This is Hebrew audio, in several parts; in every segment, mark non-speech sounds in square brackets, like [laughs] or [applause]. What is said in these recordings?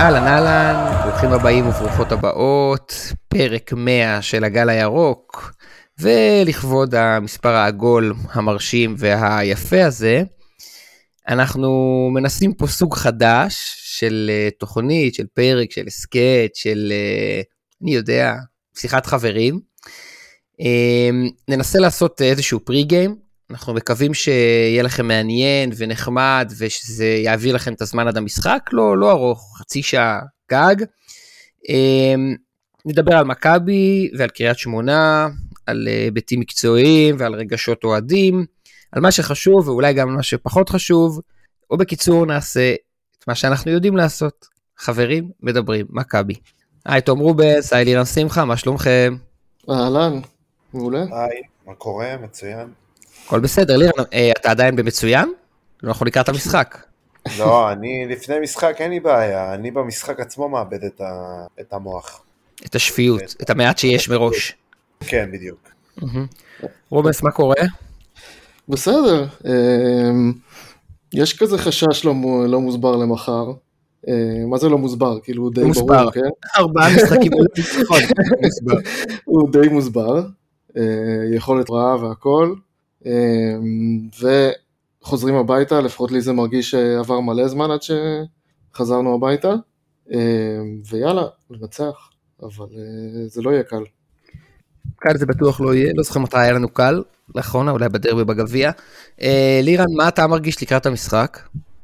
אהלן אהלן, ברוכים הבאים וברוכות הבאות, פרק 100 של הגל הירוק, ולכבוד המספר העגול, המרשים והיפה הזה, אנחנו מנסים פה סוג חדש של אה, תוכנית, של פרק, של הסכת, של, אה, אני יודע, שיחת חברים. אה, ננסה לעשות איזשהו פרי גיים, אנחנו מקווים שיהיה לכם מעניין ונחמד ושזה יעביר לכם את הזמן עד המשחק, לא, לא ארוך, חצי שעה גג. נדבר על מכבי ועל קריית שמונה, על היבטים מקצועיים ועל רגשות אוהדים, על מה שחשוב ואולי גם על מה שפחות חשוב, או בקיצור נעשה את מה שאנחנו יודעים לעשות. חברים מדברים, מכבי. היי, תום רובס, היי לירן שמחה, מה שלומכם? אהלן, מעולה. היי, מה קורה? מצוין. הכל בסדר, לירן, אה, אתה עדיין במצוין? לא יכול לקראת המשחק. לא, אני לפני משחק אין לי בעיה, אני במשחק עצמו מאבד את, ה... את המוח. את השפיות, את המעט שיש מראש. כן, בדיוק. רובס, מה קורה? בסדר, אמ, יש כזה חשש לא, לא מוסבר למחר. אה, מה זה לא מוסבר? כאילו הוא די מוסבר. ברור, כן? ארבעה משחקים הוא [laughs] די מוסבר, אה, יכולת רעה והכל, וחוזרים הביתה, לפחות לי זה מרגיש שעבר מלא זמן עד שחזרנו הביתה, ויאללה, לנצח, אבל זה לא יהיה קל. קל זה בטוח לא יהיה, לא זוכר מתי היה לנו קל, לאחרונה, אולי בדרבי בגביע. אה, לירן, מה אתה מרגיש לקראת המשחק?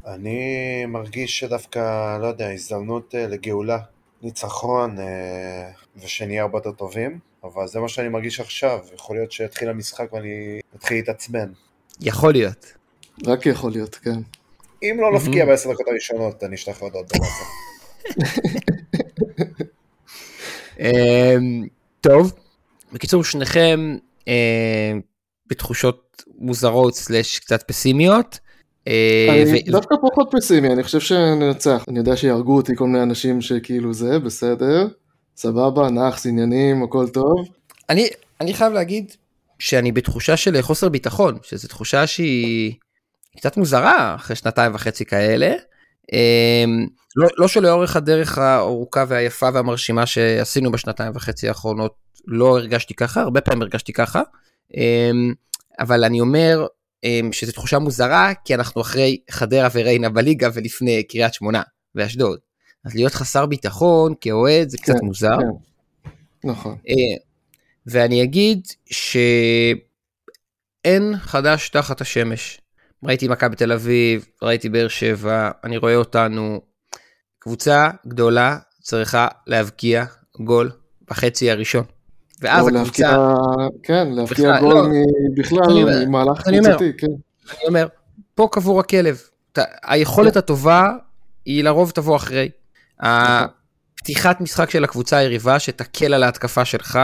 אני מרגיש שדווקא, לא יודע, הזדמנות אה, לגאולה, ניצחון, אה, ושנהיה הרבה יותר טובים, אבל זה מה שאני מרגיש עכשיו, יכול להיות שיתחיל המשחק ואני אתחיל להתעצבן. יכול להיות. רק יכול להיות, כן. אם לא נפקיע בעשר דקות הראשונות, אני אשלח עוד עוד דבר. טוב, בקיצור, שניכם אה, בתחושות מוזרות סלש קצת פסימיות. אה, אני. דווקא פחות פסימי, אני חושב שננצח. אני יודע שיהרגו אותי כל מיני אנשים שכאילו זה, בסדר, סבבה, נאחס, עניינים, הכל טוב. אני, אני חייב להגיד שאני בתחושה של חוסר ביטחון, שזו תחושה שהיא קצת מוזרה אחרי שנתיים וחצי כאלה. אה, לא, לא שלאורך הדרך הארוכה והיפה והמרשימה שעשינו בשנתיים וחצי האחרונות לא הרגשתי ככה, הרבה פעמים הרגשתי ככה, אמ, אבל אני אומר אמ, שזו תחושה מוזרה, כי אנחנו אחרי חדרה וריינה בליגה ולפני קריית שמונה ואשדוד. אז להיות חסר ביטחון כאוהד זה קצת כן, מוזר. כן. נכון. אה, ואני אגיד שאין חדש תחת השמש. ראיתי מכבי תל אביב, ראיתי באר שבע, אני רואה אותנו. קבוצה גדולה צריכה להבקיע גול בחצי הראשון. ואז הקבוצה... להפקיע, כן, להפקיע גול לא, בכלל ממהלך קבוצתי, כן. אני אומר, פה קבור הכלב. היכולת כן. הטובה היא לרוב תבוא אחרי. הפתיחת משחק של הקבוצה היריבה שתקל על ההתקפה שלך,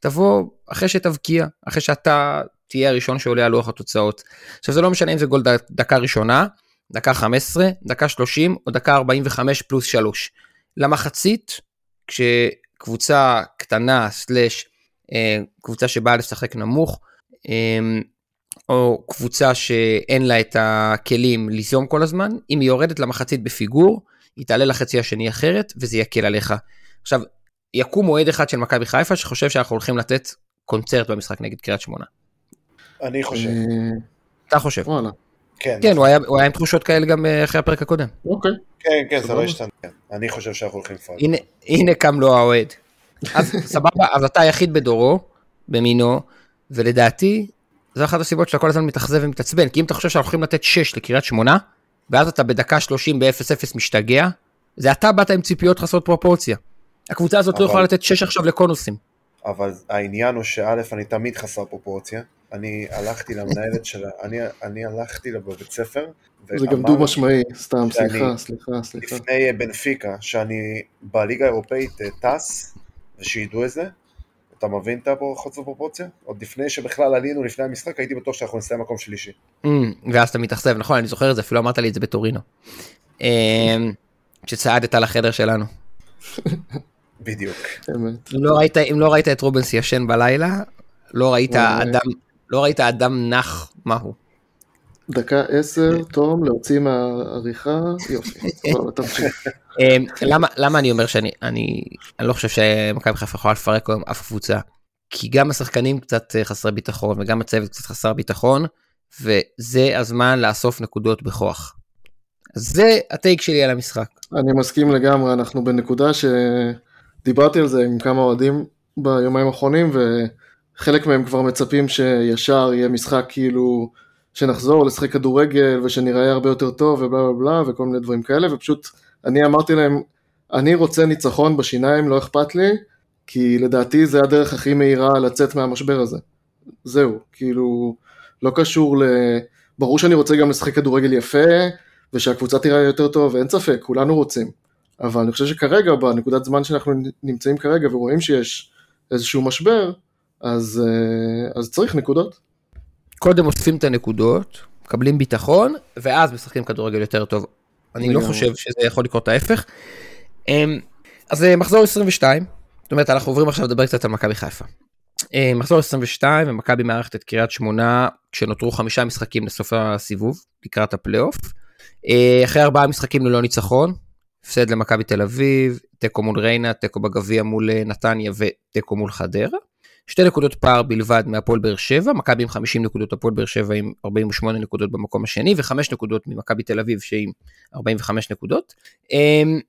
תבוא אחרי שתבקיע, אחרי שאתה תהיה הראשון שעולה על לוח התוצאות. עכשיו זה לא משנה אם זה גול דקה ראשונה, דקה 15, דקה 30 או דקה 45 פלוס 3. למחצית, כש... קבוצה קטנה, סלאש, אה, קבוצה שבאה לשחק נמוך, אה, או קבוצה שאין לה את הכלים ליזום כל הזמן, אם היא יורדת למחצית בפיגור, היא תעלה לחצי השני אחרת, וזה יקל עליך. עכשיו, יקום אוהד אחד של מכבי חיפה שחושב שאנחנו הולכים לתת קונצרט במשחק נגד קריית שמונה. אני חושב. אתה חושב. וואלה. כן, כן הוא, היה, הוא היה עם תחושות כאלה גם אה, אחרי הפרק הקודם. אוקיי. כן, כן, זה לא השתנה. אני חושב שאנחנו הולכים לפעול. הנה, הנה קם לו האוהד. אז סבבה, אז אתה היחיד בדורו, במינו, ולדעתי, זו אחת הסיבות שאתה כל הזמן מתאכזב ומתעצבן, כי אם אתה חושב שאנחנו הולכים לתת 6 לקריית שמונה, ואז אתה בדקה 30 ב-0-0 משתגע, זה אתה באת עם ציפיות חסרות פרופורציה. הקבוצה הזאת לא אבל... לא יכולה לתת 6 עכשיו לקונוסים. אבל העניין הוא שא', אני תמיד חסר פרופורציה. אני הלכתי למנהלת שלה, אני, אני הלכתי לה בבית ספר. זה גם דו משמעי, סתם, סליחה, סליחה, סליחה. לפני בנפיקה, שאני בליגה האירופאית אה, טס, ושידעו את זה. אתה מבין את החוסר פרופורציה? עוד לפני שבכלל עלינו, לפני המשחק, הייתי בטוח שאנחנו נסיים מקום שלישי. Mm, ואז אתה מתאכזב, נכון, אני זוכר את זה, אפילו אמרת לי את זה בטורינו. אמ, כשצעדת לחדר שלנו. בדיוק. אם לא ראית, אם לא ראית את רובנס ישן בלילה, לא ראית אדם, לא ראית אדם נח מהו. דקה עשר, תום, להוציא מהעריכה, יופי, [laughs] אמ, למה אני אומר שאני אני לא חושב שמכבי חיפה יכולה לפרק היום אף קבוצה? כי גם השחקנים קצת חסרי ביטחון וגם הצוות קצת חסר ביטחון, וזה הזמן לאסוף נקודות בכוח. זה הטייק שלי על המשחק. אני מסכים לגמרי, אנחנו בנקודה שדיברתי על זה עם כמה אוהדים ביומיים האחרונים, וחלק מהם כבר מצפים שישר יהיה משחק כאילו שנחזור לשחק כדורגל ושנראה הרבה יותר טוב ובלה בלה בלה וכל מיני דברים כאלה, ופשוט אני אמרתי להם, אני רוצה ניצחון בשיניים, לא אכפת לי, כי לדעתי זה הדרך הכי מהירה לצאת מהמשבר הזה. זהו, כאילו, לא קשור ל... ברור שאני רוצה גם לשחק כדורגל יפה, ושהקבוצה תראה יותר טוב, אין ספק, כולנו רוצים. אבל אני חושב שכרגע, בנקודת זמן שאנחנו נמצאים כרגע ורואים שיש איזשהו משבר, אז, אה, אז צריך נקודות. קודם אוספים את הנקודות, מקבלים ביטחון, ואז משחקים כדורגל יותר טוב. אני לא חושב שזה יכול לקרות ההפך. אמ, אז אה, מחזור 22, זאת אומרת אנחנו עוברים עכשיו לדבר קצת על מכבי חיפה. אה, מחזור 22 ומכבי מארחת את קריית שמונה כשנותרו חמישה משחקים לסוף הסיבוב לקראת הפלייאוף. אה, אחרי ארבעה משחקים ללא ניצחון, הפסד למכבי תל אביב, תיקו מול ריינה, תיקו בגביע מול אה, נתניה ותיקו מול חדרה. שתי נקודות פער בלבד מהפועל באר שבע, מכבי עם 50 נקודות, הפועל באר שבע עם 48 נקודות במקום השני, וחמש נקודות ממכבי תל אביב שעם 45 נקודות. אמ,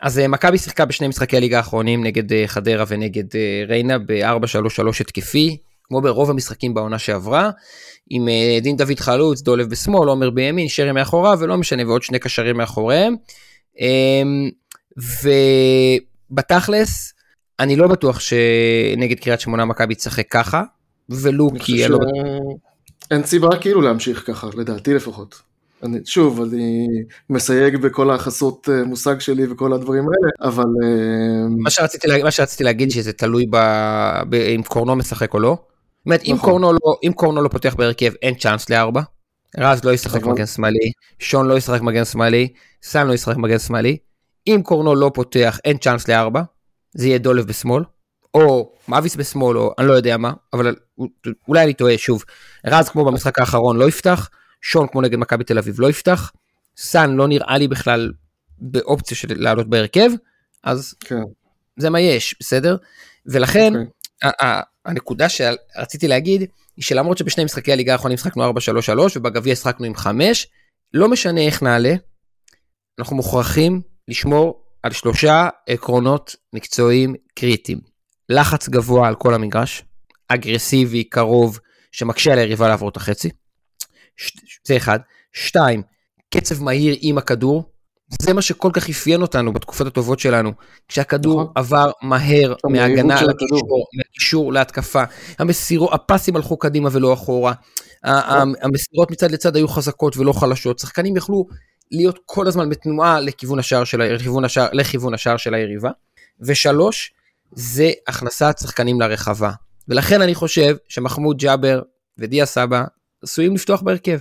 אז מכבי שיחקה בשני משחקי הליגה האחרונים נגד חדרה ונגד ריינה ב-4-3-3 התקפי, כמו ברוב המשחקים בעונה שעברה, עם אה, דין דוד חלוץ, דולב בשמאל, עומר בימין, שרי מאחוריו, ולא משנה, ועוד שני קשרים מאחוריהם. אמ, ובתכלס, אני לא בטוח שנגד קריית שמונה מכבי תשחק ככה, ולו כי... ש... לא... אין סיבה כאילו להמשיך ככה, לדעתי לפחות. אני, שוב, אני מסייג בכל החסות אה, מושג שלי וכל הדברים האלה, אבל... אה, מה שרציתי, לה, מה שרציתי להגיד שזה תלוי ב, ב, אם קורנו משחק או לא. זאת אומרת, אם, נכון. קורנו לא, אם קורנו לא פותח בהרכב, אין צ'אנס לארבע. רז לא ישחק נכון. מגן שמאלי, שון לא ישחק מגן שמאלי, סאן לא ישחק מגן שמאלי. אם קורנו לא פותח, אין צ'אנס לארבע. זה יהיה דולב בשמאל, או מאביס בשמאל, או אני לא יודע מה, אבל אולי אני טועה שוב. רז כמו במשחק האחרון לא יפתח, שון כמו נגד מכבי תל אביב לא יפתח, סאן לא נראה לי בכלל באופציה של לעלות בהרכב, אז כן. זה מה יש, בסדר? ולכן, okay. אוקיי. הנקודה שרציתי להגיד, היא שלמרות שבשני משחקי הליגה האחרונים שחקנו 4-3-3 ובגביע שחקנו עם 5, לא משנה איך נעלה, אנחנו מוכרחים לשמור על שלושה עקרונות מקצועיים קריטיים. לחץ גבוה על כל המגרש, אגרסיבי, קרוב, שמקשה על היריבה לעבור את החצי. זה אחד. שתיים, קצב מהיר עם הכדור, זה מה שכל כך אפיין אותנו בתקופות הטובות שלנו, כשהכדור נכון. עבר מהר מהגנה לקישור, מהקישור להתקפה, המסירו, הפסים הלכו קדימה ולא אחורה, נכון. המסירות מצד לצד היו חזקות ולא חלשות, שחקנים יכלו להיות כל הזמן בתנועה לכיוון השער של, לכיוון השער, לכיוון השער של היריבה, ושלוש, זה הכנסת שחקנים לרחבה, ולכן אני חושב שמחמוד ג'אבר ודיה סבא עשויים לפתוח בהרכב.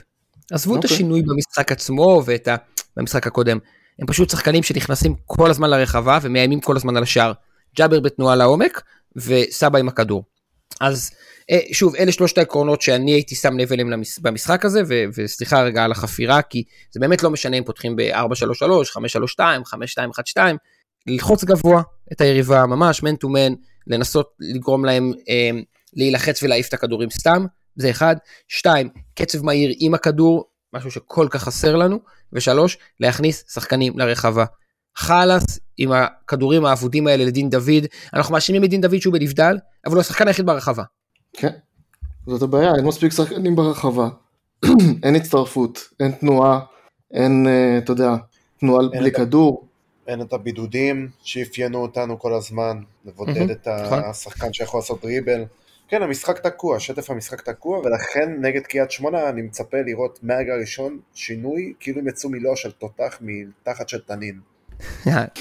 עזבו okay. את אוקיי. השינוי במשחק עצמו ואת ה... במשחק הקודם. הם פשוט שחקנים שנכנסים כל הזמן לרחבה ומאיימים כל הזמן על השער. ג'אבר בתנועה לעומק וסבא עם הכדור. אז אה, שוב, אלה שלושת העקרונות שאני הייתי שם לב אליהם במשחק הזה, ו- וסליחה רגע על החפירה, כי זה באמת לא משנה אם פותחים ב-4-3-3, 5-3-2, 5-2-1-2, ללחוץ גבוה את היריבה ממש, מן טו מן, לנסות לגרום להם אה, להילחץ ולהעיף את הכדורים סתם, זה אחד. שתיים, קצב מהיר עם הכדור, משהו שכל כך חסר לנו. ושלוש, להכניס שחקנים לרחבה. חלאס עם הכדורים האבודים האלה לדין דוד, אנחנו מאשימים את דין דוד שהוא בנבדל, אבל הוא השחקן היחיד ברחבה. כן, זאת הבעיה, אין מספיק שחקנים ברחבה, [clears throat] אין הצטרפות, אין תנועה, אין, אה, אתה יודע, תנועה בלי כדור. אין את הבידודים שאפיינו אותנו כל הזמן, לבודד את נכון. השחקן שיכול לעשות דריבל. כן, המשחק תקוע, שטף המשחק תקוע, ולכן נגד קריית שמונה אני מצפה לראות מהרגע הראשון שינוי, כאילו הם יצאו מלא של תותח מתחת של תנין.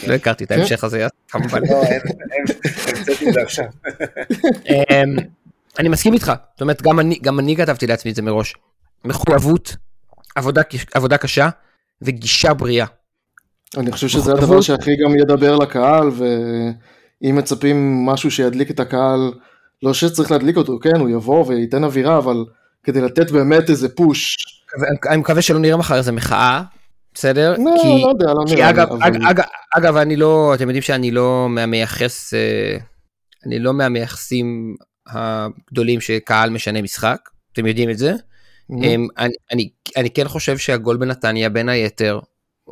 לא הכרתי את ההמשך הזה, כמובן. לא, המצאתי את זה עכשיו. אמ, אני מסכים איתך, זאת אומרת, גם אני כתבתי לעצמי את זה מראש. מחויבות, עבודה קשה וגישה בריאה. אני חושב שזה הדבר שהכי גם ידבר לקהל, ואם מצפים משהו שידליק את הקהל לא שצריך להדליק אותו, כן, הוא יבוא וייתן אווירה, אבל כדי לתת באמת איזה פוש אני מקווה שלא נראה מחר איזה מחאה, בסדר? לא, כי, לא יודע, לא כי נראה לי, אגב, אבל- אג, אג, אגב, אני לא, אתם יודעים שאני לא מהמייחס, אה, אני לא מהמייחסים הגדולים שקהל משנה משחק, אתם יודעים את זה. Mhm. אמ, אני, אני, אני כן חושב שהגול בנתניה בין היתר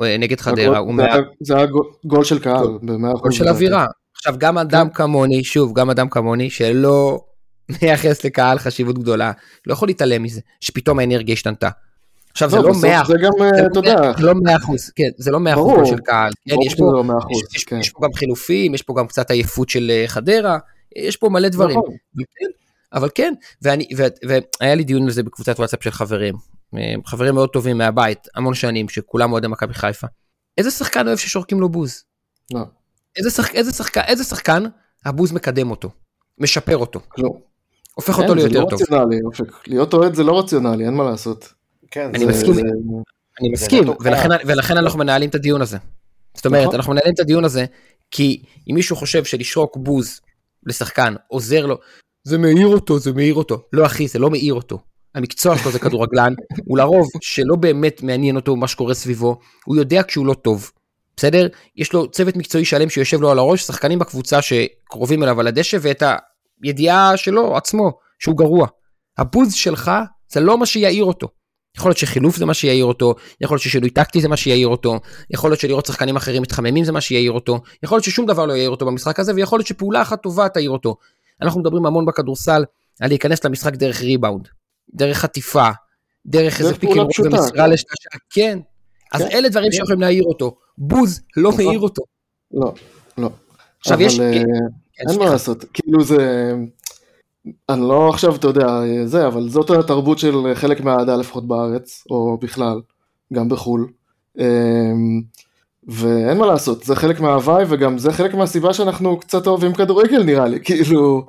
אה, נגד חדרה הוא הגול- מה... זה היה- זה היה גול- של קהל, במאה אחוז. גול של אווירה. עכשיו גם אדם כמוני, שוב, גם אדם כמוני שלא [laughs] מייחס לקהל חשיבות גדולה, לא יכול להתעלם מזה, שפתאום האנרגיה השתנתה. עכשיו זה לא בסוף 100 זה גם, אה, אתה יודע, זה לא 100 אחוז, כן, זה לא 100 אחוז של קהל, כן, יש פה, לא מאה כן. יש פה גם חילופים, יש פה גם קצת עייפות של אה, חדרה, יש פה מלא דברים. נכון. אבל כן, ואני, ו, והיה לי דיון על זה בקבוצת וואטסאפ של חברים, אה, חברים מאוד טובים מהבית, המון שנים, שכולם אוהדי מכבי חיפה. איזה שחקן אוהב ששורקים לו בוז? לא, איזה, שחק, איזה, שחקן, איזה שחקן הבוז מקדם אותו, משפר אותו, כלום. הופך אותו זה ליותר לא טוב. להיות אוהד זה לא רציונלי, אין מה לעשות. כן, אני זה- מסכים. זה- אני זה מסכים, נטו ולכן, קהל. ולכן אנחנו מנהלים את הדיון הזה. זאת אומרת, נכון. אנחנו מנהלים את הדיון הזה, כי אם מישהו חושב שלשרוק בוז לשחקן עוזר לו, זה מעיר אותו, זה מעיר אותו. לא אחי, זה לא מעיר אותו. המקצוע שלו זה כדורגלן, [laughs] הוא לרוב שלא באמת מעניין אותו מה שקורה סביבו, הוא יודע כשהוא לא טוב. בסדר? יש לו צוות מקצועי שלם שיושב לו על הראש, שחקנים בקבוצה שקרובים אליו על הדשא, ואת הידיעה שלו עצמו, שהוא גרוע. הבוז שלך זה לא מה שיעיר אותו. יכול להיות שחילוף זה מה שיעיר אותו, יכול להיות ששינוי טקטי זה מה שיעיר אותו, יכול להיות שלראות שחקנים אחרים מתחממים זה מה שיעיר אותו, יכול להיות ששום דבר לא יעיר אותו במשחק הזה, ויכול להיות שפעולה אחת טובה תעיר אותו. אנחנו מדברים המון בכדורסל על להיכנס למשחק דרך ריבאונד, דרך חטיפה, דרך איזה pick and ומסירה כן. לשלושה, כן. אז כן. אלה דברים שיכולים להעיר אותו. בוז לא נכון. מעיר אותו. לא, לא. עכשיו אבל, יש... אה, כן, אין מה סליחה. לעשות, כאילו זה... אני לא עכשיו, אתה יודע, זה, אבל זאת התרבות של חלק מהאהדה לפחות בארץ, או בכלל, גם בחו"ל. אמ, ואין מה לעשות, זה חלק מההווי, וגם זה חלק מהסיבה שאנחנו קצת אוהבים כדורגל נראה לי, [laughs] כאילו...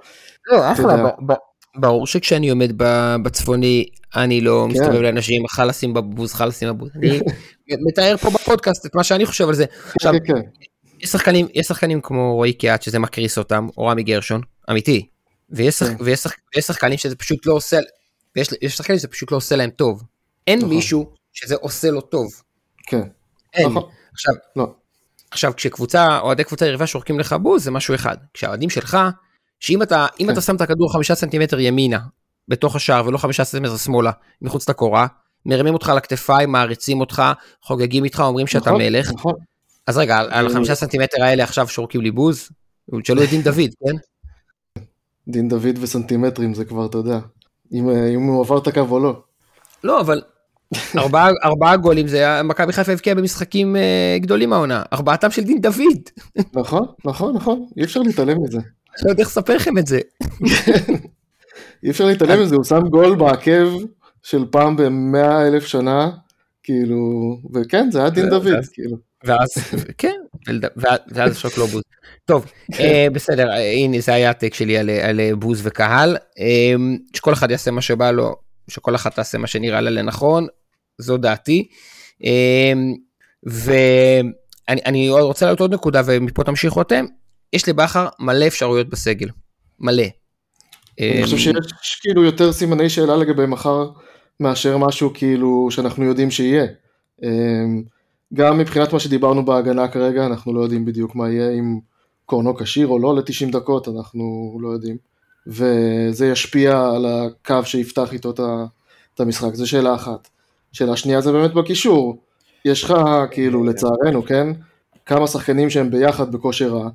לא, אחלה, ברור שכשאני עומד בצפוני, אני לא כן. מסתובב לאנשים, חלאסים בבוז, חלאסים בבוז. אני [laughs] מתאר פה בפודקאסט את מה שאני חושב על זה. עכשיו, כן, כן, יש שחקנים, יש שחקנים כמו רועי קיאט שזה מקריס אותם, או רמי גרשון, אמיתי. ויש, שח, כן. ויש, שח, ויש שחקנים שזה פשוט לא עושה, ויש יש שחקנים שזה פשוט לא עושה להם טוב. אין נכון. מישהו שזה עושה לו טוב. כן. אין. נכון. עכשיו, לא. עכשיו כשקבוצה, אוהדי קבוצה יריבה שורקים לך בוז זה משהו אחד. כשהאוהדים שלך, שאם אתה, כן. אתה שם את הכדור חמישה סנטימטר ימינה, בתוך השער ולא חמישה סנטימטר שמאלה, מחוץ לקורה, מרימים אותך על הכתפיים, מעריצים אותך, חוגגים איתך, אומרים שאתה נכון, מלך. נכון. אז רגע, על- אה, חמישה סנטימטר האלה עכשיו שורקים לי בוז? תשאלו את דין דוד, כן? דין דוד וסנטימטרים זה כבר, אתה יודע, אם, אה, אם הוא עבר את הקו או לא. לא, אבל ארבעה, ארבעה גולים זה היה- מכבי חיפה הבקיעה במשחקים אה, גדולים העונה. ארבעתם של דין דוד. נכון, נכון, נכון, אי אפשר להתעלם מזה. לא יודע איך לספר לכם את זה. אי אפשר להתעלם מזה, הוא שם גול בעקב של פעם במאה אלף שנה, כאילו, וכן, זה היה דין דוד, ואז- כאילו. ואז, כן, ואז- שוק לא בוז. טוב, אה, בסדר, אה, הנה זה היה הטק שלי על, אה, בוז וקהל. שכל אחד יעשה מה שבא לו, שכל אחת תעשה מה שנראה לה לנכון, זו דעתי. ואני רוצה להעלות עוד נקודה ומפה תמשיכו אתם. יש לבכר מלא אפשרויות בסגל, מלא. אני חושב שיש כאילו יותר סימני שאלה לגבי מחר, מאשר משהו כאילו שאנחנו יודעים שיהיה. גם מבחינת מה שדיברנו בהגנה כרגע, אנחנו לא יודעים בדיוק מה יהיה, אם קורנו כשיר או לא ל-90 דקות, אנחנו לא יודעים. וזה ישפיע על הקו שיפתח איתו את המשחק, זו שאלה אחת. שאלה שנייה זה באמת בקישור. יש לך, כאילו, לצערנו, כן? כמה שחקנים שהם ביחד בכושר רע,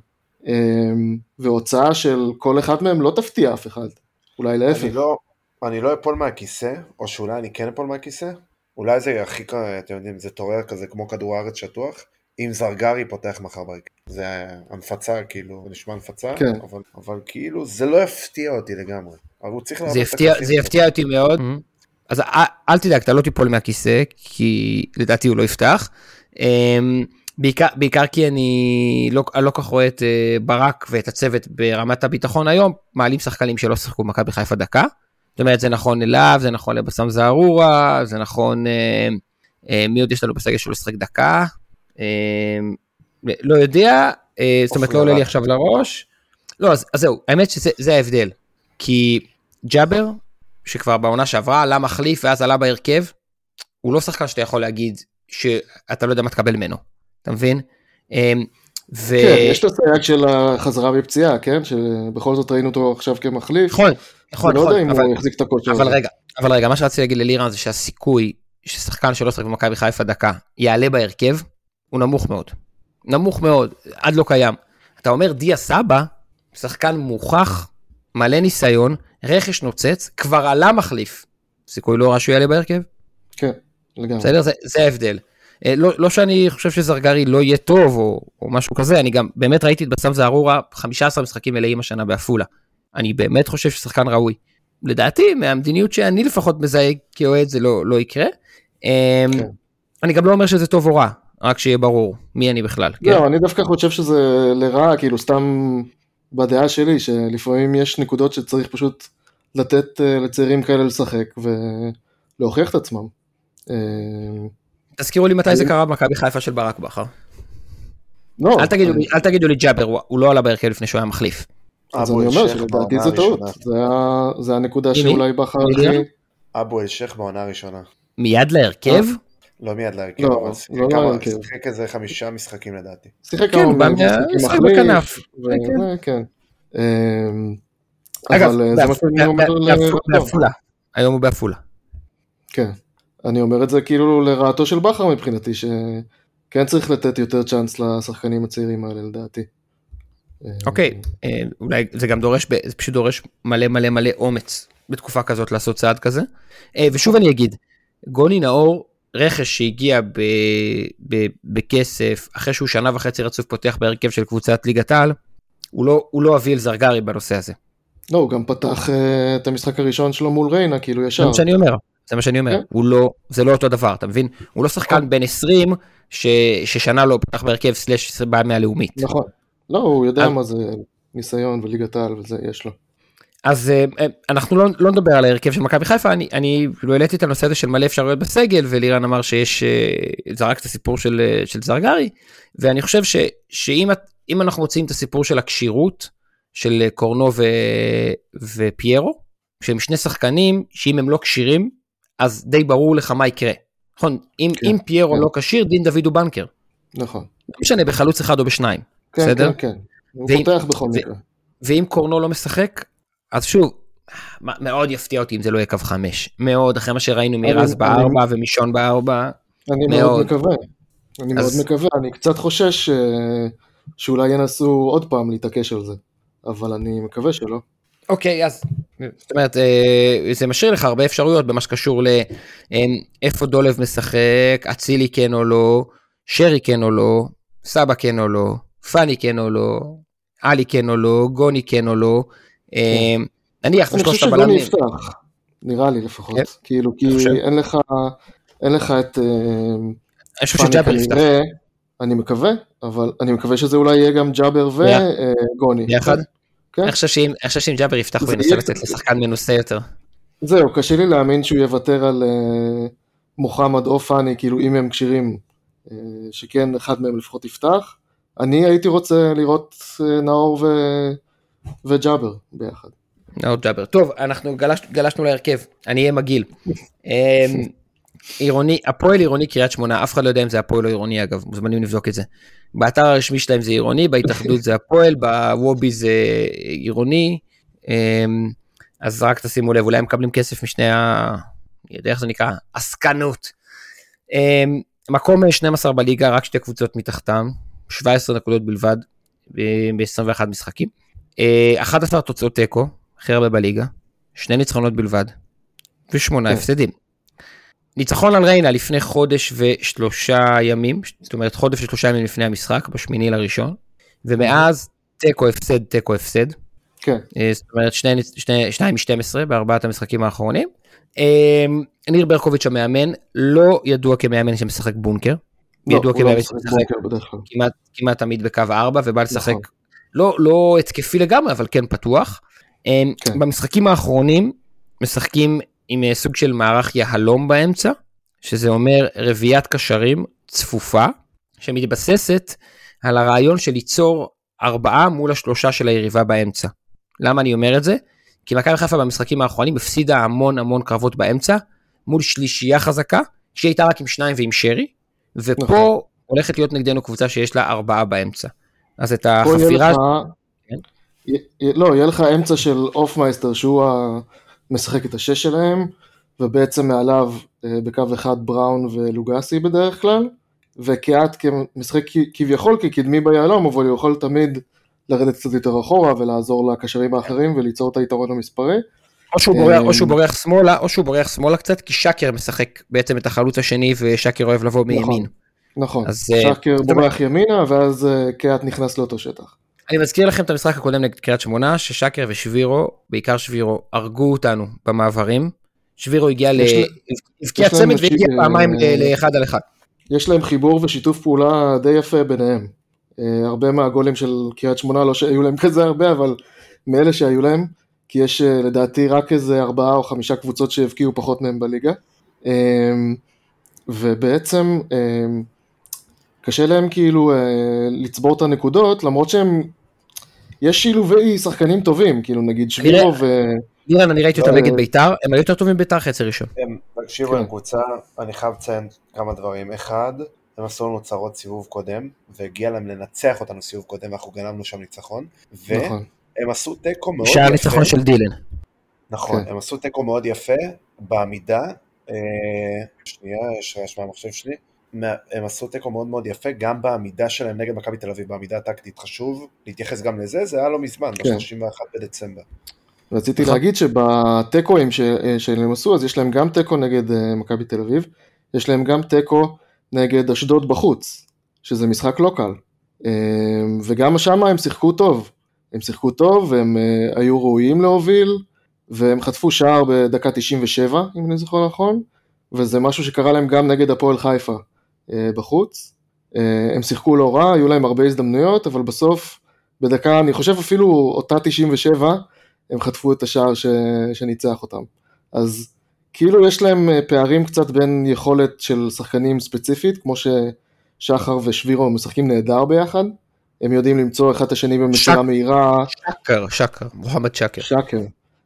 אמ, והוצאה של כל אחד מהם לא תפתיע אף אחד. אולי להפך. אני לא, אני לא אפול מהכיסא, או שאולי אני כן אפול מהכיסא. אולי זה הכי, אתם יודעים, זה תורר כזה כמו כדור הארץ שטוח. אם זרגרי פותח מחר בהרכב. זה הנפצה, כאילו, נשמע הנפצה, כן. אבל, אבל כאילו, זה לא יפתיע אותי לגמרי. אבל הוא צריך זה יפתיע, זה. יפתיע אותי מאוד. אז אל, אל תדאג, אתה לא תיפול מהכיסא, כי לדעתי הוא לא יפתח. אמ, בעיקר, בעיקר כי אני לא, אני לא כך רואה את אה, ברק ואת הצוות ברמת הביטחון היום, מעלים שחקנים שלא שיחקו במכבי חיפה דקה. זאת אומרת, זה נכון אליו, זה נכון לבסם זערורה, זה נכון, אה, אה, מי עוד יש לנו בסגל שלא ישחק דקה? אה, לא יודע, אה, זאת אומרת, לא עולה לי. עכשיו לראש. לא, אז, אז זהו, האמת שזה זה ההבדל. כי ג'אבר, שכבר בעונה שעברה עלה מחליף ואז עלה בהרכב, הוא לא שחקן שאתה יכול להגיד שאתה לא יודע מה תקבל ממנו, אתה מבין? ו... כן, יש את הסייג של החזרה מפציעה, כן? שבכל זאת ראינו אותו עכשיו כמחליף. נכון, נכון, נכון. לא יודע אם אבל, הוא יחזיק את הכושר אבל רגע, אבל רגע, מה שרציתי להגיד ללירן זה שהסיכוי ששחקן שלא שחק במכבי חיפה דקה יעלה בהרכב, הוא נמוך מאוד. נמוך מאוד, עד לא קיים. אתה אומר דיה סבא, שחקן מוכח, מלא ניסיון, רכש נוצץ, כבר עלה מחליף. סיכוי לא רע שהוא יעלה בהרכב? כן, לגמרי. בסדר? זה, זה ההבדל. אה, לא, לא שאני חושב שזרגרי לא יהיה טוב או, או משהו כזה, אני גם באמת ראיתי את בסם זערורה 15 משחקים מלאים השנה בעפולה. אני באמת חושב ששחקן ראוי. לדעתי, מהמדיניות שאני לפחות מזהה כאוהד זה לא, לא יקרה. אמ, כן. אני גם לא אומר שזה טוב או רע, רק שיהיה ברור מי אני בכלל. לא, כן? אני דווקא חושב שזה לרעה, כאילו סתם בדעה שלי, שלפעמים יש נקודות שצריך פשוט לתת אה, לצעירים כאלה לשחק ולהוכיח את עצמם. תזכירו לי מתי זה קרה במכבי חיפה של ברק בכר. לא. אל תגידו, אני... אל תגידו לי ג'אבר, הוא לא עלה בהרכב לפני שהוא היה מחליף. אז אני אומר שלדעתי זה טעות, זה הנקודה שאולי בכר הכי... אבו אל-שייח בעונה הראשונה. מיד להרכב? לא מיד להרכב, לא, אבל שיחק לא איזה חמישה משחקים לדעתי. שיחק כן, כמה משחקים בכנף. כן. אמ, אגב, בעפולה. היום הוא בעפולה. כן. אני אומר את זה כאילו לרעתו של בכר מבחינתי, שכן צריך לתת יותר צ'אנס לשחקנים הצעירים האלה לדעתי. אוקיי, אה, אולי זה גם דורש, זה פשוט דורש מלא מלא מלא אומץ בתקופה כזאת לעשות צעד כזה. אה, ושוב אני אגיד, גוני נאור, רכש שהגיע ב, ב, בכסף, אחרי שהוא שנה וחצי רצוף פותח בהרכב של קבוצת ליגת העל, הוא לא, הוא לא אביל זרגרי בנושא הזה. לא, הוא גם פתח uh, את המשחק הראשון שלו מול ריינה, כאילו ישר. זה מה שאני אומר. זה מה שאני אומר, כן. הוא לא, זה לא אותו דבר, אתה מבין? הוא לא שחקן נכון. בן 20 ש, ששנה לא פתח בהרכב סלאש בא מהלאומית. נכון, לא, הוא יודע מה זה ניסיון וליגת העל וזה, יש לו. אז אה, אה, אנחנו לא, לא נדבר על ההרכב של מכבי חיפה, אני, אני לא העליתי את הנושא הזה של מלא אפשרויות בסגל, ולירן אמר שיש, אה, זרק את הסיפור של, של זרגרי, ואני חושב ש, שאם אנחנו מוצאים את הסיפור של הכשירות של קורנו ו, ופיירו, שהם שני שחקנים שאם הם לא כשירים, אז די ברור לך מה יקרה. נכון, אם, כן, אם פיירו כן. לא כשיר, דין דוד הוא בנקר. נכון. לא משנה, בחלוץ אחד או בשניים, כן, בסדר? כן, כן, הוא ואם, פותח בכל מקרה. ואם קורנו לא משחק, אז שוב, מאוד יפתיע אותי אם זה לא יהיה קו חמש. מאוד, אחרי מה שראינו מרז בארבע ומשון בארבע. אני מאוד, מאוד מקווה. אני אז... מאוד מקווה, אני קצת חושש ש... אה, שאולי ינסו עוד פעם להתעקש על זה, אבל אני מקווה שלא. אוקיי, אז זאת אומרת, אה, זה משאיר לך הרבה אפשרויות במה שקשור לאיפה דולב משחק, אצילי כן או לא, שרי כן או לא, סבא כן או לא, פאני כן או לא, עלי כן או לא, גוני כן או לא. אה, נניח. אני חושב שגוני יפתח, נראה לי לפחות. כן? כאילו, כי אין לך, אין לך את... אה, אני חושב שג'אבר יפתח. אני מקווה, אבל אני מקווה שזה אולי יהיה גם ג'אבר וגוני. ביחד? כן. אני חושב שאם ג'אבר יפתח הוא ינסה לצאת לשחקן מנוסה יותר. זהו, קשה לי להאמין שהוא יוותר על uh, מוחמד או פאני, כאילו אם הם כשירים, uh, שכן אחד מהם לפחות יפתח. אני הייתי רוצה לראות uh, נאור ו... וג'אבר ביחד. נאור ג'אבר. טוב, אנחנו גלש, גלשנו להרכב, אני אהיה מגעיל. [laughs] עירוני, הפועל עירוני קריית שמונה, אף אחד לא יודע אם זה הפועל או עירוני אגב, מוזמנים לבדוק את זה. באתר הרשמי שלהם זה עירוני, בהתאחדות זה הפועל, בוובי זה עירוני. אמ, אז רק תשימו לב, אולי הם מקבלים כסף משני ה... אני יודע איך זה נקרא, עסקנות. אמ, מקום 12 בליגה, רק שתי קבוצות מתחתם, 17 נקודות בלבד ב-21 משחקים. 11 אה, תוצאות תיקו, הכי הרבה בליגה, שני ניצחונות בלבד, ושמונה. הפסדים. ניצחון על ריינה לפני חודש ושלושה ימים, זאת אומרת חודש ושלושה ימים לפני המשחק, בשמיני לראשון, ומאז תיקו הפסד, תיקו הפסד. כן. אה, זאת אומרת שני, שני, שניים מ-12 בארבעת המשחקים האחרונים. אה, ניר ברקוביץ' המאמן לא ידוע כמאמן שמשחק בונקר. לא, ידוע לא כמאמן שמשחק כמעט, כמעט תמיד בקו 4 ובא לשחק נכון. לא, לא התקפי לגמרי אבל כן פתוח. אה, כן. במשחקים האחרונים משחקים עם אה, סוג של מערך יהלום באמצע, שזה אומר רביעיית קשרים צפופה, שמתבססת על הרעיון של ליצור ארבעה מול השלושה של היריבה באמצע. למה אני אומר את זה? כי מכבי חיפה במשחקים האחרונים הפסידה המון המון קרבות באמצע, מול שלישייה חזקה, שהיא הייתה רק עם שניים ועם שרי, ופה נכון. הולכת להיות נגדנו קבוצה שיש לה ארבעה באמצע. אז את פה יהיה החפירה, לך, כן. י- י- לא, יהיה לך אמצע של אופמייסטר שהוא המשחק את השש שלהם, ובעצם מעליו אה, בקו אחד בראון ולוגסי בדרך כלל, וקיאט כמשחק כ- כביכול כקדמי ביהלום, אבל הוא יכול תמיד לרדת קצת יותר אחורה ולעזור לקשרים האחרים וליצור את היתרון המספרי. או שהוא בורח, או שהוא בורח שמאלה, או שהוא בורח שמאלה קצת, כי שקר משחק בעצם את החלוץ השני, ושקר אוהב לבוא מימין. נכון, אז, אה, שקר בורח ימינה ואז אה, קיאט נכנס לאותו שטח. אני מזכיר לכם את המשחק הקודם נגד קריית שמונה, ששקר ושבירו, בעיקר שבירו, הרגו אותנו במעברים. שבירו הגיע ל... הבקיע צמד והגיע אה, פעמיים לאחד על אחד. יש להם חיבור ושיתוף פעולה די יפה ביניהם. אה, הרבה מהגולים של קריית שמונה, לא שהיו להם כזה הרבה, אבל מאלה שהיו להם, כי יש אה, לדעתי רק איזה ארבעה או חמישה קבוצות שהבקיעו פחות מהם בליגה. ובעצם קשה להם כאילו לצבור את הנקודות, למרות שהם, יש שילובי שחקנים טובים, כאילו נגיד שבירו ו... לירן, אני ראיתי אותם לא, נגד אה, ביתר, הם היו יותר טובים מביתר חצי ראשון. הם, תקשיבו, כן. הם קבוצה, אני חייב לציין כמה דברים. אחד, הם עשו לנו צרות סיבוב קודם, והגיע להם לנצח אותנו סיבוב קודם, ואנחנו גנבנו שם ניצחון. והם נכון, עשו תיקו מאוד שהיה יפה. ניצחון של דילן. נכון, כן. הם עשו תיקו מאוד יפה בעמידה. אה, שנייה, יש רעש מהמחשב שלי. הם עשו תיקו מאוד מאוד יפה, גם בעמידה שלהם נגד מכבי תל אביב, בעמידה הטקטית. חשוב להתייחס גם לזה, זה היה לא מזמן, כן. ב-31 בדצמבר. רציתי נכון. להגיד שבתיקואים שהם עשו, אז יש להם גם תיקו נגד אה, מכבי תל אביב, יש להם גם תיקו נגד אשדוד בחוץ, שזה משחק לא קל. אה, וגם שם הם שיחקו טוב. הם שיחקו טוב, והם אה, היו ראויים להוביל, והם חטפו שער בדקה 97, אם אני זוכר נכון, וזה משהו שקרה להם גם נגד הפועל חיפה בחוץ. אה, הם שיחקו לא רע, היו להם הרבה הזדמנויות, אבל בסוף, בדקה, אני חושב אפילו אותה 97, הם חטפו את השער ש... שניצח אותם. אז כאילו יש להם אה, פערים קצת בין יכולת של שחקנים ספציפית, כמו ששחר ושבירו משחקים נהדר ביחד, הם יודעים למצוא אחד את השני במסירה שק- מהירה, שקר, שקר, מוחמד שקר. שקר.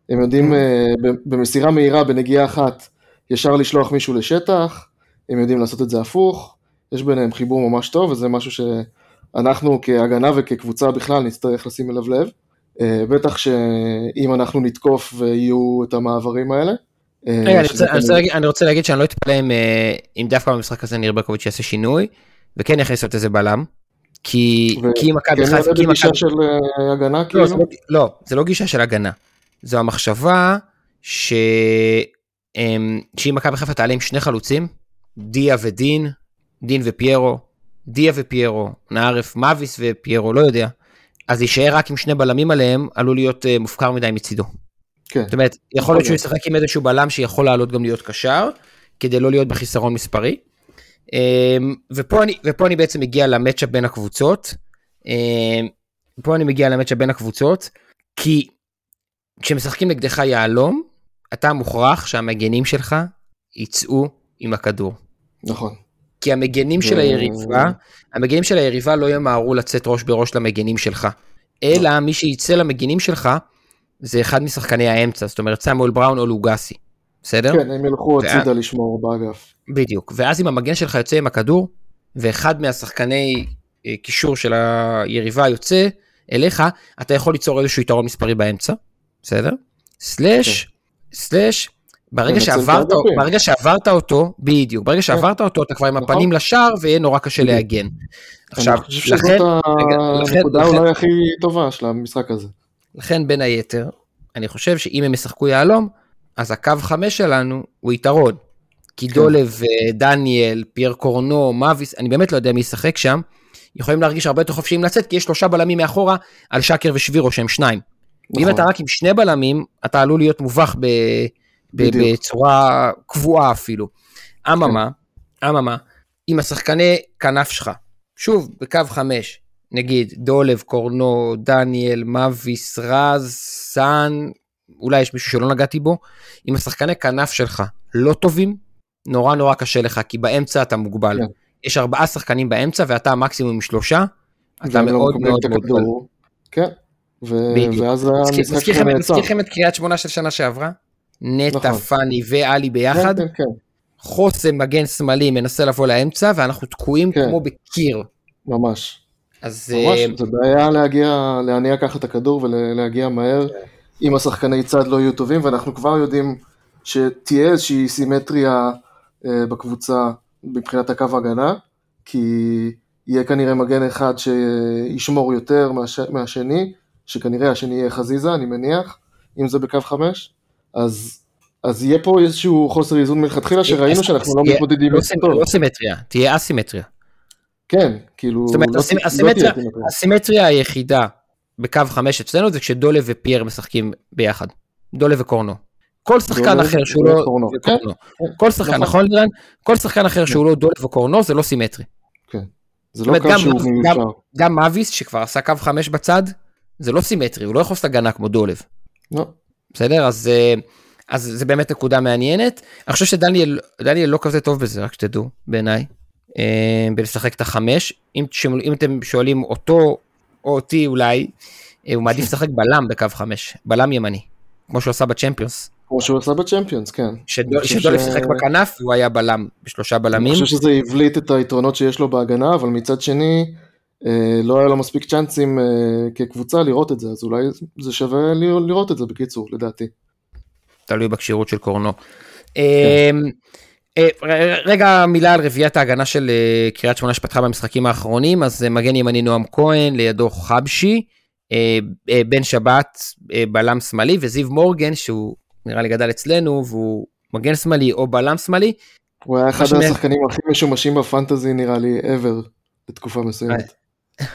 הם יודעים אה, ב- במסירה מהירה, בנגיעה אחת, ישר לשלוח מישהו לשטח, הם יודעים לעשות את זה הפוך, יש ביניהם חיבור ממש טוב, וזה משהו שאנחנו כהגנה וכקבוצה בכלל נצטרך לשים אליו לב. אה, בטח שאם אנחנו נתקוף ויהיו את המעברים האלה. אה, רגע, אני רוצה- אני רוצה להגיד- אני רוצה להגיד שאני לא אתפלא אם, אה, אם דווקא במשחק הזה ניר ברקוביץ' יעשה שינוי, וכן יכניס את איזה בלם, כי אם מכבי כן חיפה, יעלה כי אם בגישה מכבי- של אה, הגנה לא, כאילו? זה לא- לא, זה לא גישה של הגנה. זו המחשבה ש... אמ, שאם מכבי חיפה תעלה עם שני חלוצים, דיה ודין, דין ופיירו, דיה ופיירו, נערף מאביס ופיירו, לא יודע, אז יישאר רק עם שני בלמים עליהם, עלול להיות אה, מופקר מדי מצידו. כן. זאת אומרת, יכול להיות שהוא. ישחק עם איזשהו בלם שיכול לעלות גם להיות קשר, כדי לא להיות בחיסרון מספרי. אמ, ופה אני, ופה אני בעצם מגיע למצ'אפ בין הקבוצות. אמ, פה אני מגיע למצ'אפ בין הקבוצות, כי כשמשחקים נגדך יהלום, אתה מוכרח שהמגנים שלך יצאו עם הכדור. נכון. כי המגנים של היריבה, המגנים של היריבה לא ימהרו לצאת ראש בראש למגנים שלך, אלא מי שיצא למגנים שלך זה אחד משחקני האמצע, זאת אומרת סמואל בראון או לוגסי, בסדר? כן, הם ילכו הצידה לשמור באגף. בדיוק, ואז אם המגן שלך יוצא עם הכדור, ואחד מהשחקני אה, קישור של היריבה יוצא אליך, אתה יכול ליצור איזשהו יתרון מספרי באמצע, בסדר? סלאש, סלאש, ברגע את שעברת. ברגע שעברת אותו, בדיוק, ברגע שעברת אותו אתה כבר עם נכון. הפנים לשער ויהיה נורא קשה. להגן. עכשיו, אני חושב לכן, שזאת לכן- הנקודה לכן- אולי הכי טובה של המשחק הזה. לכן בין היתר, אני חושב שאם הם ישחקו יהלום, אז הקו חמש שלנו הוא יתרון. כי כן. דולב, דניאל, פייר קורנו, מאביס, אני באמת לא יודע מי ישחק שם, יכולים להרגיש הרבה יותר חופשיים לצאת, כי יש שלושה בלמים מאחורה על שקר ושבירו שהם שניים. ואם נכון. אתה רק עם שני בלמים, אתה עלול להיות מובך ב... בצורה קבועה אפילו. אממה, אממה, עם השחקני כנף שלך, שוב, בקו חמש, נגיד דולב, קורנו, דניאל, מאביס, רז, סאן, אולי יש מישהו שלא נגעתי בו, אם השחקני כנף שלך לא טובים, נורא נורא קשה לך, כי באמצע אתה מוגבל. כן. יש ארבעה שחקנים באמצע ואתה המקסימום עם שלושה, אתה והם לא מאוד מאוד מאוד הכדור. כן. ו-. ואז המשחק לכם- נעצר. מזכיר לכם את קריית שמונה של שנה שעברה? נטע, נכון. פאני ואלי ביחד? כן, כן, כן. חוסם מגן שמאלי מנסה לבוא לאמצע, ואנחנו תקועים כן. כמו בקיר. ממש. אז ממש, אה, זה בעיה להגיע, להניע ככה את הכדור ולהגיע מהר, אם השחקני צד לא יהיו טובים, ואנחנו כבר יודעים שתהיה איזושהי סימטריה אה, בקבוצה מבחינת הקו הגנה, כי יהיה כנראה מגן אחד שישמור יותר מהש, מהשני, שכנראה השני יהיה חזיזה, אני מניח, אם זה בקו חמש, אז, אז יהיה פה איזשהו חוסר איזון מלכתחילה, שראינו אז- שאנחנו אז לא מתמודדים לא עם זה טוב. לא סימטריה, תהיה אסימטריה. כן, כאילו, זאת אומרת, לא, הסימ- לא הסימטריה- סימטריה. הסימטריה היחידה בקו חמש אצלנו זה כשדולה ופייר משחקים ביחד. דולה וקורנו. כל שחקן אחר שהוא לא... וקורנו. וקורנו. כן, כל שחקן, נכון. נכון לירן? כל שחקן אחר שהוא לא דולה וקורנו זה לא סימטרי. זה זאת לא קו שהוא מיושר. גם מאביס שכבר עשה קו חמש בצד, זה לא סימטרי, הוא לא יכול לעשות הגנה כמו דולב. לא. בסדר? אז, אה, אז זה באמת נקודה מעניינת. אני חושב שדניאל דניאל לא כזה טוב בזה, רק שתדעו, בעיניי, אה, בלשחק את החמש. אם, תשאלו- אם אתם שואלים אותו או אותי אולי, אה, הוא מעדיף לשחק בלם בקו חמש, בלם ימני, כמו שהוא עשה בצ'מפיונס. כמו שהוא עשה בצ'מפיונס, כן. אני שדולב ש- שיחק בכנף והוא היה בלם בשלושה אני בלמים. חושב שזה הבליט את היתרונות שיש לו בהגנה, אבל מצד שני, לא היה לו מספיק צ'אנסים אה, כקבוצה לראות את זה, אז אולי זה שווה לראות את זה בקיצור, לדעתי. תלוי בכשירות של קורנו. אה, אה, ר- רגע מילה על רביעיית ההגנה של אה, קריית שמונה שפתחה במשחקים האחרונים, אז אה, מגן ימני נועם כהן, לידו חבשי, אה, אה, בן שבת אה, בלם שמאלי, וזיו מורגן שהוא נראה לי גדל אצלנו, והוא מגן שמאלי או בלם שמאלי. הוא היה אחד השחקנים הכי משומשים בפנטזי נראה לי ever, לתקופה מסוימת.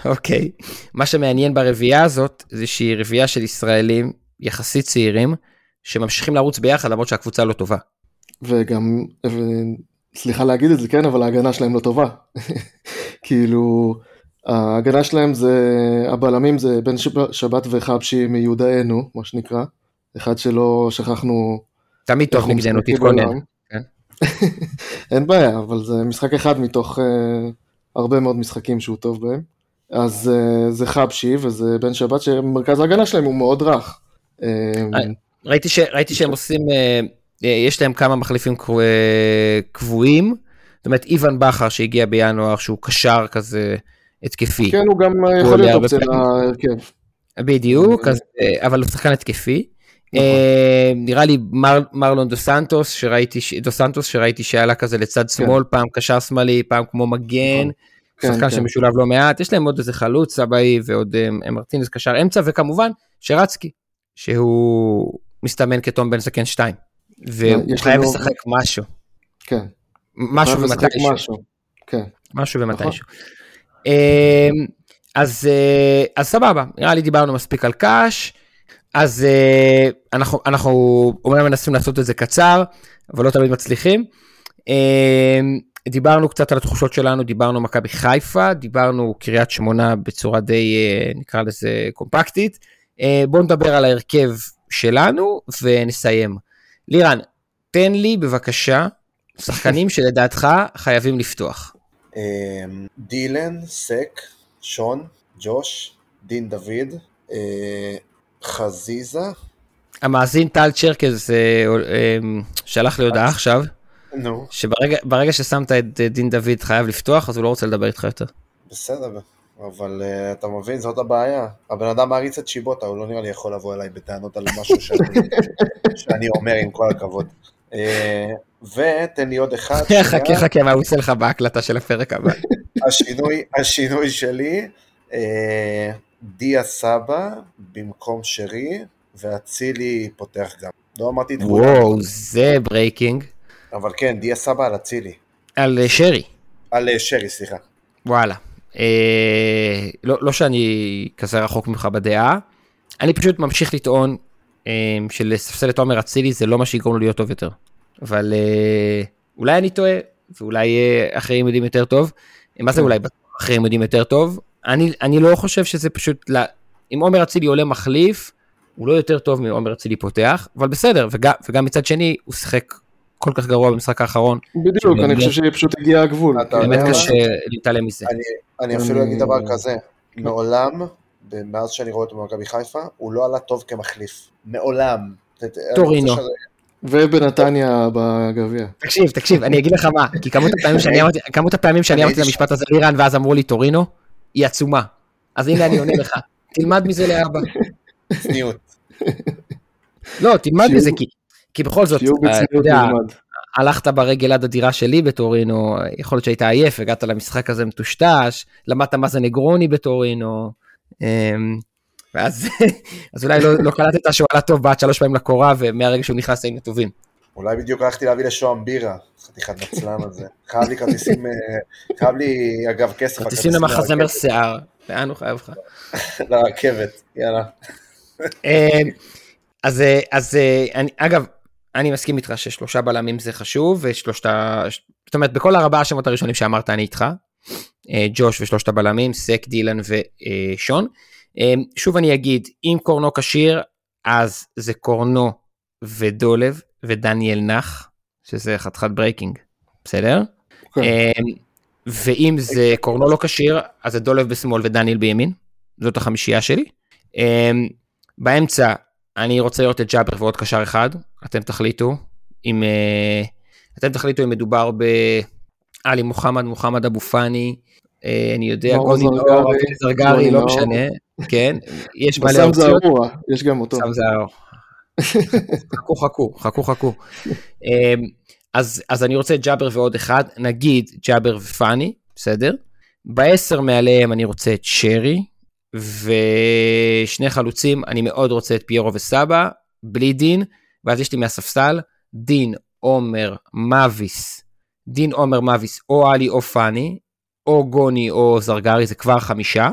אוקיי. מה שמעניין ברביעייה הזאת, זה שהיא רביעייה של ישראלים יחסית צעירים, שממשיכים לרוץ ביחד למרות שהקבוצה לא טובה. וגם, ו... סליחה להגיד את זה, כן, אבל ההגנה שלהם לא טובה. [laughs] כאילו, ההגנה שלהם זה, הבלמים זה בן שב- שבת וחבשי מיודענו, מה שנקרא. אחד שלא שכחנו תמיד טוב נגדנו, תתכונן. כן. [laughs] אין בעיה, אבל זה משחק אחד מתוך uh, הרבה מאוד משחקים שהוא טוב בהם. אז uh, זה חבשי וזה בן שבת שמרכז ההגנה שלהם הוא מאוד רך. Uh, ראיתי, ש, ראיתי שהם עושים, אה, אה, יש להם כמה מחליפים קבו- אה, קבועים. זאת אומרת, איוון בכר שהגיע בינואר, שהוא קשר כזה התקפי. כן, הוא גם uh, יכול להיות אופציה. להרכב. בדיוק, אז, אה, אבל הוא שחקן התקפי. נכון. אה, נראה לי מר, מרלון דו סנטוס שראיתי, דו סנטוס שראיתי שעלה כזה לצד שמאל, פעם קשר שמאלי, פעם כמו מגן, נכון. כן, שחקן כן. שמשולב לא מעט, יש להם עוד איזה חלוץ סבאי ועוד אה, מרטינס קשר אמצע, וכמובן שרצקי, שהוא מסתמן כתום בן זקן 2, והוא חייב לנו- לשחק משהו, כן. משהו ומתישהו. משהו. כן. משהו נכון. ומתישהו. אמ, אז, אה, אז סבבה, נראה לי דיברנו מספיק על קאש, אז אה, אנחנו, אנחנו אומנם מנסים לעשות את זה קצר, אבל לא תמיד מצליחים. דיברנו קצת על התחושות שלנו, דיברנו מכבי חיפה, דיברנו קריית שמונה בצורה די, אה, נקרא לזה, קומפקטית. אה, בואו נדבר על ההרכב שלנו ונסיים. לירן, תן לי בבקשה שחקנים [laughs] שלדעתך חייבים לפתוח. אמ, דילן, סק, שון, ג'וש, דין דוד, אה, חזיזה, המאזין טל צ'רקז אה, אה, שלח לי הודעה עכשיו, נו, שברגע ברגע ששמת את דין דוד חייב לפתוח, אז הוא לא רוצה לדבר איתך יותר. בסדר, אבל uh, אתה מבין, זאת הבעיה. הבן אדם מעריץ את שיבוטה, הוא לא נראה לי יכול לבוא אליי בטענות על משהו שאני, [laughs] שאני אומר, עם כל הכבוד. אה, ותן לי עוד אחד. [laughs] חכה חכה מה הוא עושה לך בהקלטה של הפרק הבא. [laughs] השינוי, השינוי שלי, אה, דיה סבא במקום שרי, ואצילי פותח גם. לא אמרתי את כולם, וואו, זה breaking. אבל כן, דיה סבא על אצילי. על אה, שרי, על אה, שרי, סליחה. וואלה. אה, לא, לא שאני כזה רחוק ממך בדעה, אני פשוט ממשיך לטעון אה, שלספסל את עומר אצילי זה לא מה שיגרום לו להיות טוב יותר. אבל אה, אולי אני טועה, ואולי אה, אחרים יודעים יותר טוב. מה זה אולי אחרים יודעים יותר טוב? אני, אני לא חושב שזה פשוט, לה... אם עומר אצילי עולה מחליף, הוא לא יותר טוב מעומר אצילי פותח, אבל בסדר, וגם, וגם מצד שני, הוא שיחק כל כך גרוע במשחק האחרון, בדיוק, אני חושב שפשוט הגיע הגבול. באמת? קשה להתעלם מזה. אני, אפילו אגיד דבר כזה, מעולם, מאז שאני רואה אותו במכבי חיפה, הוא לא עלה טוב כמחליף. מעולם. טורינו. ובנתניה בגביע. תקשיב, תקשיב, אני אגיד לך מה, כי כמות הפעמים שאני אמרתי, את המשפט הזה לירן ואז אמרו לי טורינו, היא עצומה. אז הנה אני עונה לך, תלמד מזה לאבא. צניעות. לא, תלמד מזה, כי- כי בכל זאת, אה, אתה יודע. הלכת ברגל עד הדירה שלי בטורינו, יכול להיות שהיית עייף, הגעת למשחק הזה מטושטש, למדת מה זה נגרוני בטורינו, אמ, ואז [laughs] אז אולי לא, לא קלטת שהוא עלה טוב בעט שלוש פעמים לקורה, ומהרגע שהוא נכנס היינו טובים. אולי בדיוק הלכתי להביא לשוהם בירה, חתיכת נצלן על זה. חייב לי כרטיסים, אה, חייב לי אגב כסף. כרטיסים למחזמר. שיער, לאן הוא חייב לך? [laughs] לרכבת, יאללה. אמ, אז, אה, אז אה, אני, אגב, אני מסכים איתך ששלושה בלמים זה חשוב, ושלושת ה... זאת אומרת, בכל ארבעה השמות הראשונים שאמרת אני איתך, אה, ג'וש ושלושת הבלמים, סק, דילן ושון. אמ, שוב אני אגיד, אם קורנו כשיר, אז זה קורנו ודולב ודניאל נח, שזה חתיכת breaking, בסדר? כן. ואם זה קורנו לא כשיר, אז זה דולב בשמאל ודניאל בימין, זאת החמישייה שלי. אמ, באמצע, אני רוצה לראות את ג'אבר ועוד קשר אחד, אתם תחליטו אם, אה, אתם תחליטו אם מדובר בעלי מוחמד, מוחמד אבו פאני, אה, אני יודע, מאור גוני זרגרי, נאור, זרגרי, גוני לא. משנה, כן, יש [laughs] מלא אופציות. יש גם אותו. סם זערור. [laughs] חכו חכו חכו חכו. אמ, אז אז אני רוצה ג'אבר ועוד אחד נגיד ג'אבר ופאני בסדר. בעשר מעליהם אני רוצה את שרי ושני חלוצים אני מאוד רוצה את פיירו וסבא בלי דין ואז יש לי מהספסל דין עומר מאביס דין עומר מאביס או עלי או פאני או גוני או זרגרי זה כבר חמישה.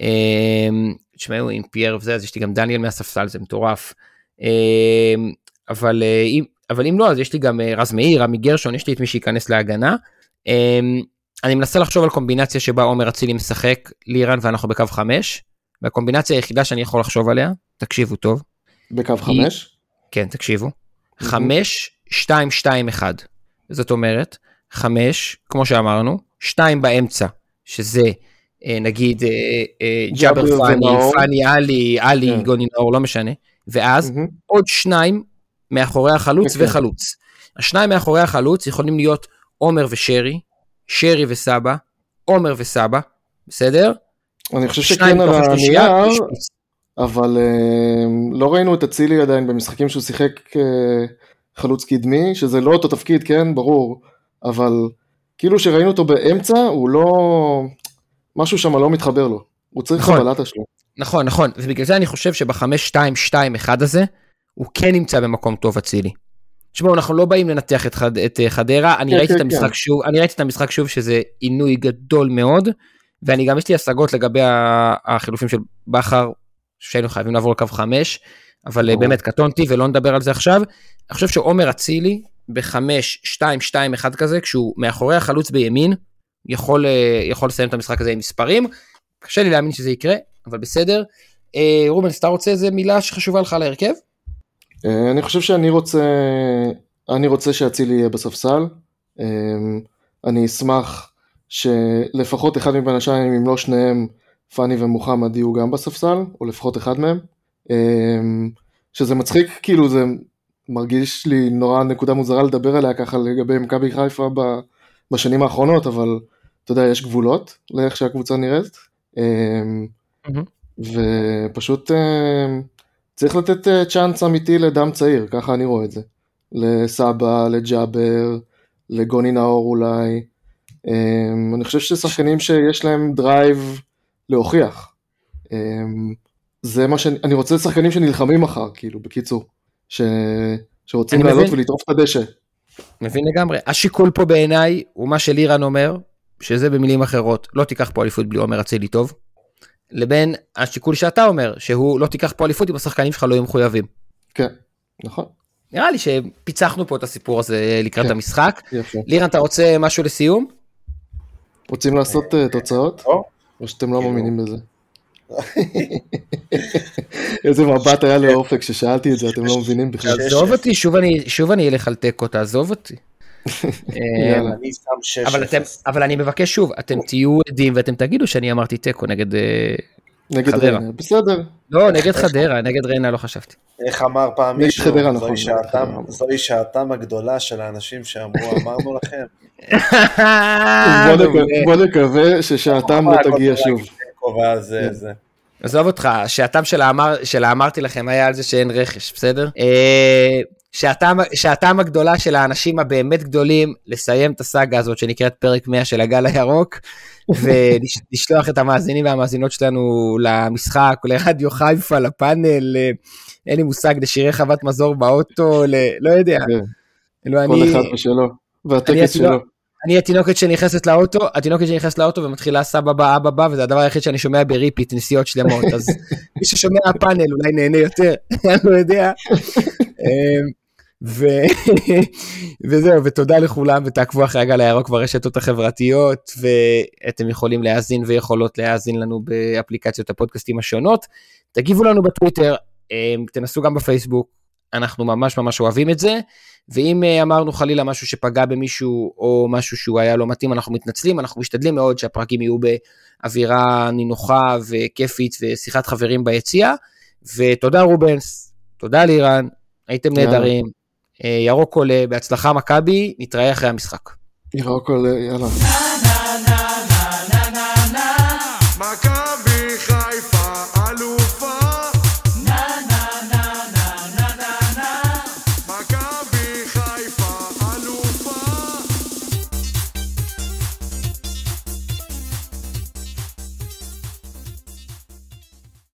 אמ, תשמעו עם פייר וזה אז יש לי גם דניאל מהספסל זה מטורף. אמ, אבל אה, אבל אם לא אז יש לי גם אה, רז מאיר רמי גרשון יש לי את מי שייכנס להגנה. אמ, אני מנסה לחשוב על קומבינציה שבה עומר אצילי משחק לירן ואנחנו בקו חמש. והקומבינציה היחידה שאני יכול לחשוב עליה תקשיבו טוב בקו חמש? כן תקשיבו חמש שתיים שתיים אחד זאת אומרת חמש כמו שאמרנו שתיים באמצע שזה אה, נגיד אה, אה, ג'אבר פאני. פאני עלי עלי כן. גוני נאור לא משנה ואז מהמם. עוד שניים מאחורי החלוץ כן. וחלוץ. השניים מאחורי החלוץ יכולים להיות עומר ושרי, שרי וסבא, עומר וסבא, בסדר? אני חושב שכן על הנייר. אבל אה, לא ראינו את אצילי עדיין במשחקים שהוא שיחק אה, חלוץ קדמי, שזה לא אותו תפקיד, כן, ברור, אבל כאילו שראינו אותו באמצע, הוא לא... משהו שם לא מתחבר לו. הוא צריך נכון. הבלטה שלו. נכון, נכון, ובגלל זה אני חושב שבחמש, שתיים, שתיים, אחד הזה, הוא כן נמצא במקום טוב אצילי. תשמעו, אנחנו לא באים לנתח את, חד, את אה, חדרה, אני כן, ראיתי כן, את המשחק כן. שוב, אני ראיתי את המשחק שוב שזה עינוי גדול מאוד, ואני גם יש לי השגות לגבי החילופים של בכר, שהיינו חייבים לעבור לקו חמש, אבל אה, ברור. באמת קטונתי ולא נדבר על זה עכשיו. אני חושב שעומר אצילי בחמש, שתיים, שתיים, אחד כזה, כשהוא מאחורי החלוץ בימין, יכול, אה, יכול לסיים את המשחק הזה עם מספרים. קשה לי להאמין שזה יקרה, אבל בסדר. אה, רובן, אתה רוצה איזה מילה שחשובה לך על ההרכב? אה, אני חושב שאני רוצה, אני רוצה שאצילי יהיה בספסל. אה, אני אשמח שלפחות אחד מבין השניים, אם לא שניהם, פאני ומוחמד יהיו גם בספסל, או לפחות אחד מהם. אה, שזה מצחיק, כאילו זה מרגיש לי נורא נקודה מוזרה לדבר עליה ככה לגבי מכבי חיפה בשנים האחרונות, אבל אתה יודע, יש גבולות לאיך שהקבוצה נראית. מהמם. ופשוט אה, צריך לתת אה, chance אמיתי לדם צעיר, ככה אני רואה את זה. לסבא, לג'אבר, לגוני נאור אולי. אני חושב ששחקנים שיש להם drive להוכיח. אה, זה מה שאני, אני רוצה שחקנים שנלחמים מחר, כאילו, בקיצור. ש, שרוצים לעלות. ולטרוף את הדשא. מבין לגמרי. השיקול פה בעיניי הוא מה שלירן אומר, שזה במילים אחרות, לא תיקח פה אליפות בלי עומר אצילי טוב, לבין השיקול שאתה אומר, שהוא לא תיקח פה אליפות אם השחקנים שלך לא יהיו מחויבים. כן, נכון, נראה לי שפיצחנו פה את הסיפור הזה לקראת כן. המשחק. יפה. לירן, אתה רוצה משהו לסיום? רוצים לעשות אה, תוצאות? או, שאתם לא כאילו- מאמינים בזה? איזה מבט היה לאופק כששאלתי את זה, אתם לא מבינים בכלל. תעזוב. אותי, שוב אני, אלך על תיקו, תעזוב אותי. [laughs] אה, יאללה. אני שם 6 אבל אני מבקש שוב, אתם תהיו עדים ואתם תגידו שאני אמרתי תיקו נגד, אה, נגד חדרה. ריינה, בסדר. לא, נגד חדרה, נגד ריינה לא חשבתי. איך אמר פעם מישהו, חדרה, נכון, זוהי נגד שעתם-. זוהי שעתם הגדולה של האנשים שאמרו, אמרנו לכם. בוא נק- בוא נקווה ששעתם לא תגיע שוב. זה, זה. עזוב אותך, שעתם של האמר- של האמרתי לכם היה על זה שאין רכש, בסדר? אה, שעתם- שעתם הגדולה של האנשים הבאמת גדולים לסיים את הסאגה הזאת שנקראת פרק 100 של הגל הירוק, ולשלוח את המאזינים והמאזינות שלנו למשחק, לרדיו חיפה, לפאנל, אה, אין לי מושג, לשירי חוות מזור באוטו, ל- לא יודע. לא, כל אני- אחד. אני והטקס שלו. אני התינוקת שנכנסת לאוטו, התינוקת שנכנסת לאוטו ומתחילה סבא בא, אבא בא, וזה הדבר היחיד שאני שומע ב repeat, נסיעות שלמות, אז [laughs] מי ששומע הפאנל אולי נהנה יותר, [laughs] אני לא יודע. [laughs] ו... [laughs] וזהו, ותודה לכולם, ותעקבו אחרי הגל הירוק ברשתות החברתיות, ואתם יכולים להאזין ויכולות להאזין לנו באפליקציות הפודקאסטים השונות. תגיבו לנו בטוויטר, אמ, תנסו גם בפייסבוק, אנחנו ממש ממש אוהבים את זה. ואם אה, אמרנו חלילה משהו שפגע במישהו או משהו שהוא היה לא מתאים, אנחנו מתנצלים, אנחנו משתדלים מאוד שהפרקים יהיו באווירה נינוחה וכיפית ושיחת חברים ביציע. ותודה רובנס, תודה לירן, הייתם. נהדרים. אה, ירוק עולה, בהצלחה מכבי, נתראה אחרי המשחק. ירוק עולה, יאללה.